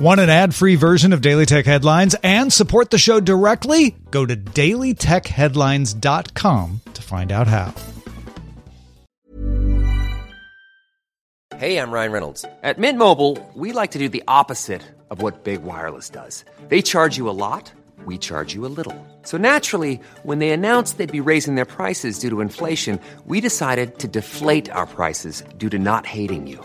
Want an ad free version of Daily Tech Headlines and support the show directly? Go to dailytechheadlines.com to find out how. Hey, I'm Ryan Reynolds. At Mint Mobile, we like to do the opposite of what Big Wireless does. They charge you a lot, we charge you a little. So naturally, when they announced they'd be raising their prices due to inflation, we decided to deflate our prices due to not hating you.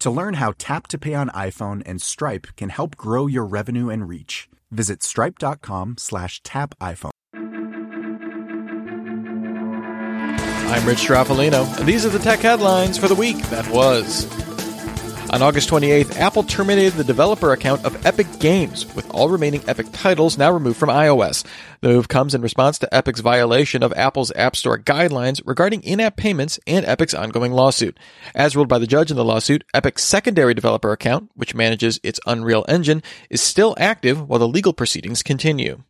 To learn how Tap to Pay on iPhone and Stripe can help grow your revenue and reach, visit stripe.com slash tap iPhone. I'm Rich Stroffolino, and these are the tech headlines for the week that was. On August 28th, Apple terminated the developer account of Epic Games, with all remaining Epic titles now removed from iOS. The move comes in response to Epic's violation of Apple's App Store guidelines regarding in-app payments and Epic's ongoing lawsuit. As ruled by the judge in the lawsuit, Epic's secondary developer account, which manages its Unreal Engine, is still active while the legal proceedings continue.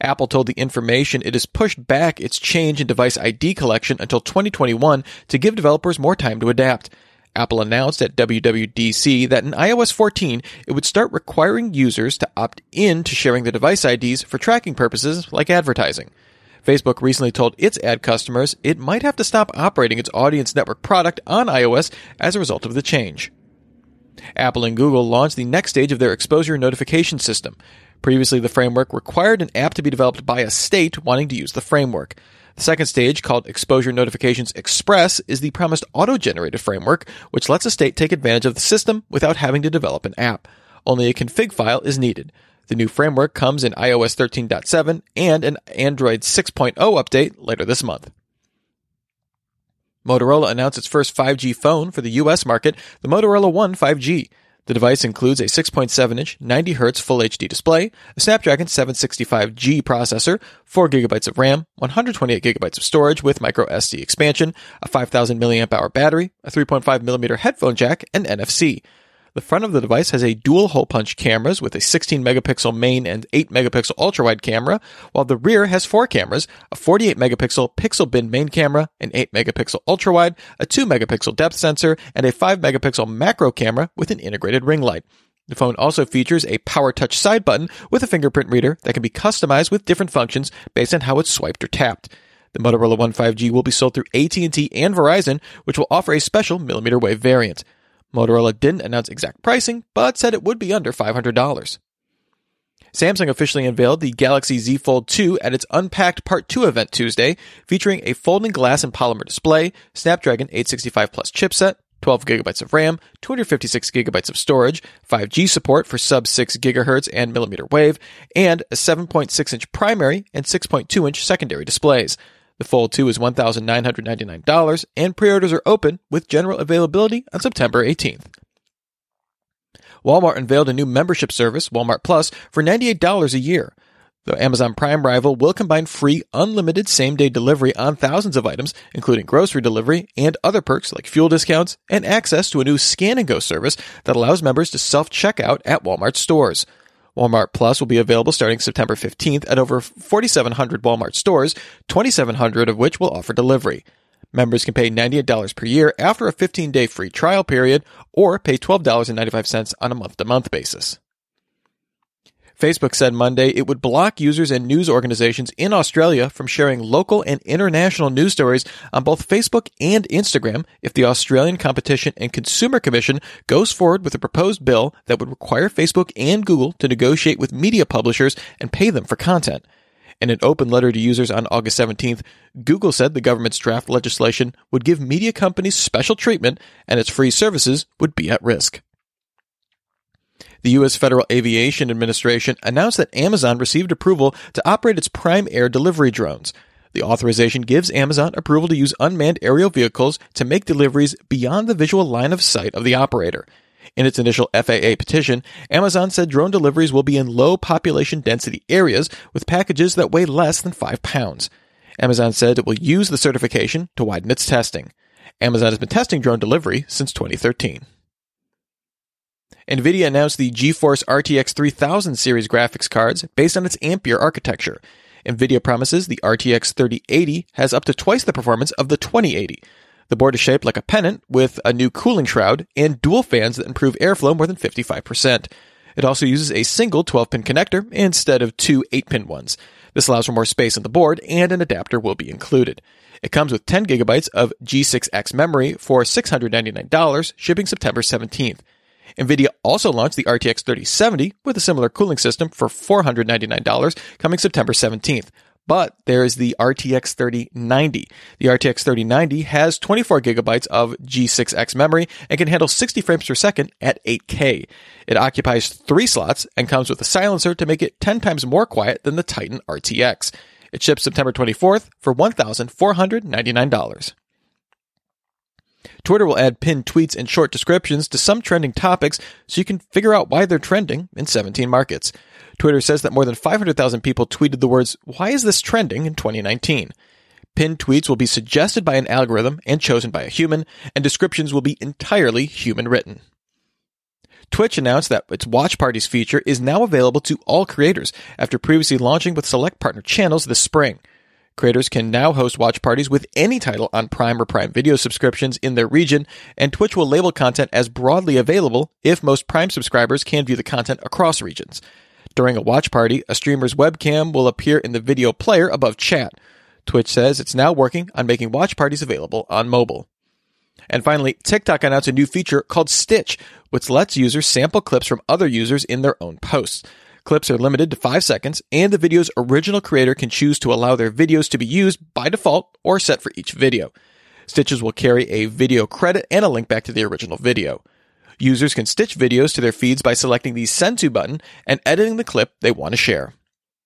Apple told the information it has pushed back its change in device ID collection until 2021 to give developers more time to adapt. Apple announced at WWDC that in iOS 14, it would start requiring users to opt in to sharing the device IDs for tracking purposes like advertising. Facebook recently told its ad customers it might have to stop operating its audience network product on iOS as a result of the change. Apple and Google launched the next stage of their exposure notification system. Previously, the framework required an app to be developed by a state wanting to use the framework. The second stage, called Exposure Notifications Express, is the promised auto-generated framework, which lets a state take advantage of the system without having to develop an app. Only a config file is needed. The new framework comes in iOS 13.7 and an Android 6.0 update later this month. Motorola announced its first 5G phone for the US market, the Motorola One 5G. The device includes a 6.7 inch, 90 Hz Full HD display, a Snapdragon 765G processor, 4 GB of RAM, 128 GB of storage with micro SD expansion, a 5000 mAh battery, a 3.5mm headphone jack, and NFC. The front of the device has a dual hole punch cameras with a 16 megapixel main and 8 megapixel ultra wide camera, while the rear has four cameras, a 48 megapixel pixel bin main camera, an 8 megapixel ultra wide, a 2 megapixel depth sensor, and a 5 megapixel macro camera with an integrated ring light. The phone also features a power touch side button with a fingerprint reader that can be customized with different functions based on how it's swiped or tapped. The Motorola One 5G will be sold through AT&T and Verizon, which will offer a special millimeter wave variant. Motorola didn't announce exact pricing, but said it would be under $500. Samsung officially unveiled the Galaxy Z Fold 2 at its Unpacked Part 2 event Tuesday, featuring a folding glass and polymer display, Snapdragon 865 Plus chipset, 12 gigabytes of RAM, 256 gigabytes of storage, 5G support for sub 6 gigahertz and millimeter wave, and a 7.6 inch primary and 6.2 inch secondary displays. The Fold 2 is $1,999 and pre-orders are open with general availability on September 18th. Walmart unveiled a new membership service, Walmart Plus, for $98 a year. The Amazon Prime rival will combine free, unlimited same day delivery on thousands of items, including grocery delivery and other perks like fuel discounts and access to a new scan and go service that allows members to self checkout at Walmart stores. Walmart Plus will be available starting September 15th at over 4,700 Walmart stores, 2,700 of which will offer delivery. Members can pay $98 per year after a 15 day free trial period or pay $12.95 on a month to month basis. Facebook said Monday it would block users and news organizations in Australia from sharing local and international news stories on both Facebook and Instagram if the Australian Competition and Consumer Commission goes forward with a proposed bill that would require Facebook and Google to negotiate with media publishers and pay them for content. In an open letter to users on August 17th, Google said the government's draft legislation would give media companies special treatment and its free services would be at risk. The U.S. Federal Aviation Administration announced that Amazon received approval to operate its Prime Air delivery drones. The authorization gives Amazon approval to use unmanned aerial vehicles to make deliveries beyond the visual line of sight of the operator. In its initial FAA petition, Amazon said drone deliveries will be in low population density areas with packages that weigh less than 5 pounds. Amazon said it will use the certification to widen its testing. Amazon has been testing drone delivery since 2013. NVIDIA announced the GeForce RTX 3000 series graphics cards based on its Ampere architecture. NVIDIA promises the RTX 3080 has up to twice the performance of the 2080. The board is shaped like a pennant with a new cooling shroud and dual fans that improve airflow more than 55%. It also uses a single 12 pin connector instead of two 8 pin ones. This allows for more space on the board and an adapter will be included. It comes with 10 gigabytes of G6X memory for $699, shipping September 17th. NVIDIA also launched the RTX 3070 with a similar cooling system for $499 coming September 17th. But there is the RTX 3090. The RTX 3090 has 24 gigabytes of G6X memory and can handle 60 frames per second at 8K. It occupies three slots and comes with a silencer to make it 10 times more quiet than the Titan RTX. It ships September 24th for $1,499. Twitter will add pinned tweets and short descriptions to some trending topics so you can figure out why they're trending in 17 markets. Twitter says that more than 500,000 people tweeted the words, Why is this trending in 2019? Pinned tweets will be suggested by an algorithm and chosen by a human, and descriptions will be entirely human written. Twitch announced that its Watch Parties feature is now available to all creators after previously launching with select partner channels this spring. Creators can now host watch parties with any title on Prime or Prime Video subscriptions in their region, and Twitch will label content as broadly available if most Prime subscribers can view the content across regions. During a watch party, a streamer's webcam will appear in the video player above chat. Twitch says it's now working on making watch parties available on mobile. And finally, TikTok announced a new feature called Stitch, which lets users sample clips from other users in their own posts. Clips are limited to 5 seconds, and the video's original creator can choose to allow their videos to be used by default or set for each video. Stitches will carry a video credit and a link back to the original video. Users can stitch videos to their feeds by selecting the Send To button and editing the clip they want to share.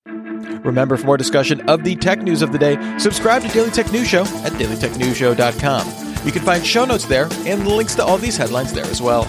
Remember, for more discussion of the tech news of the day, subscribe to Daily Tech News Show at dailytechnewsshow.com. You can find show notes there and links to all these headlines there as well.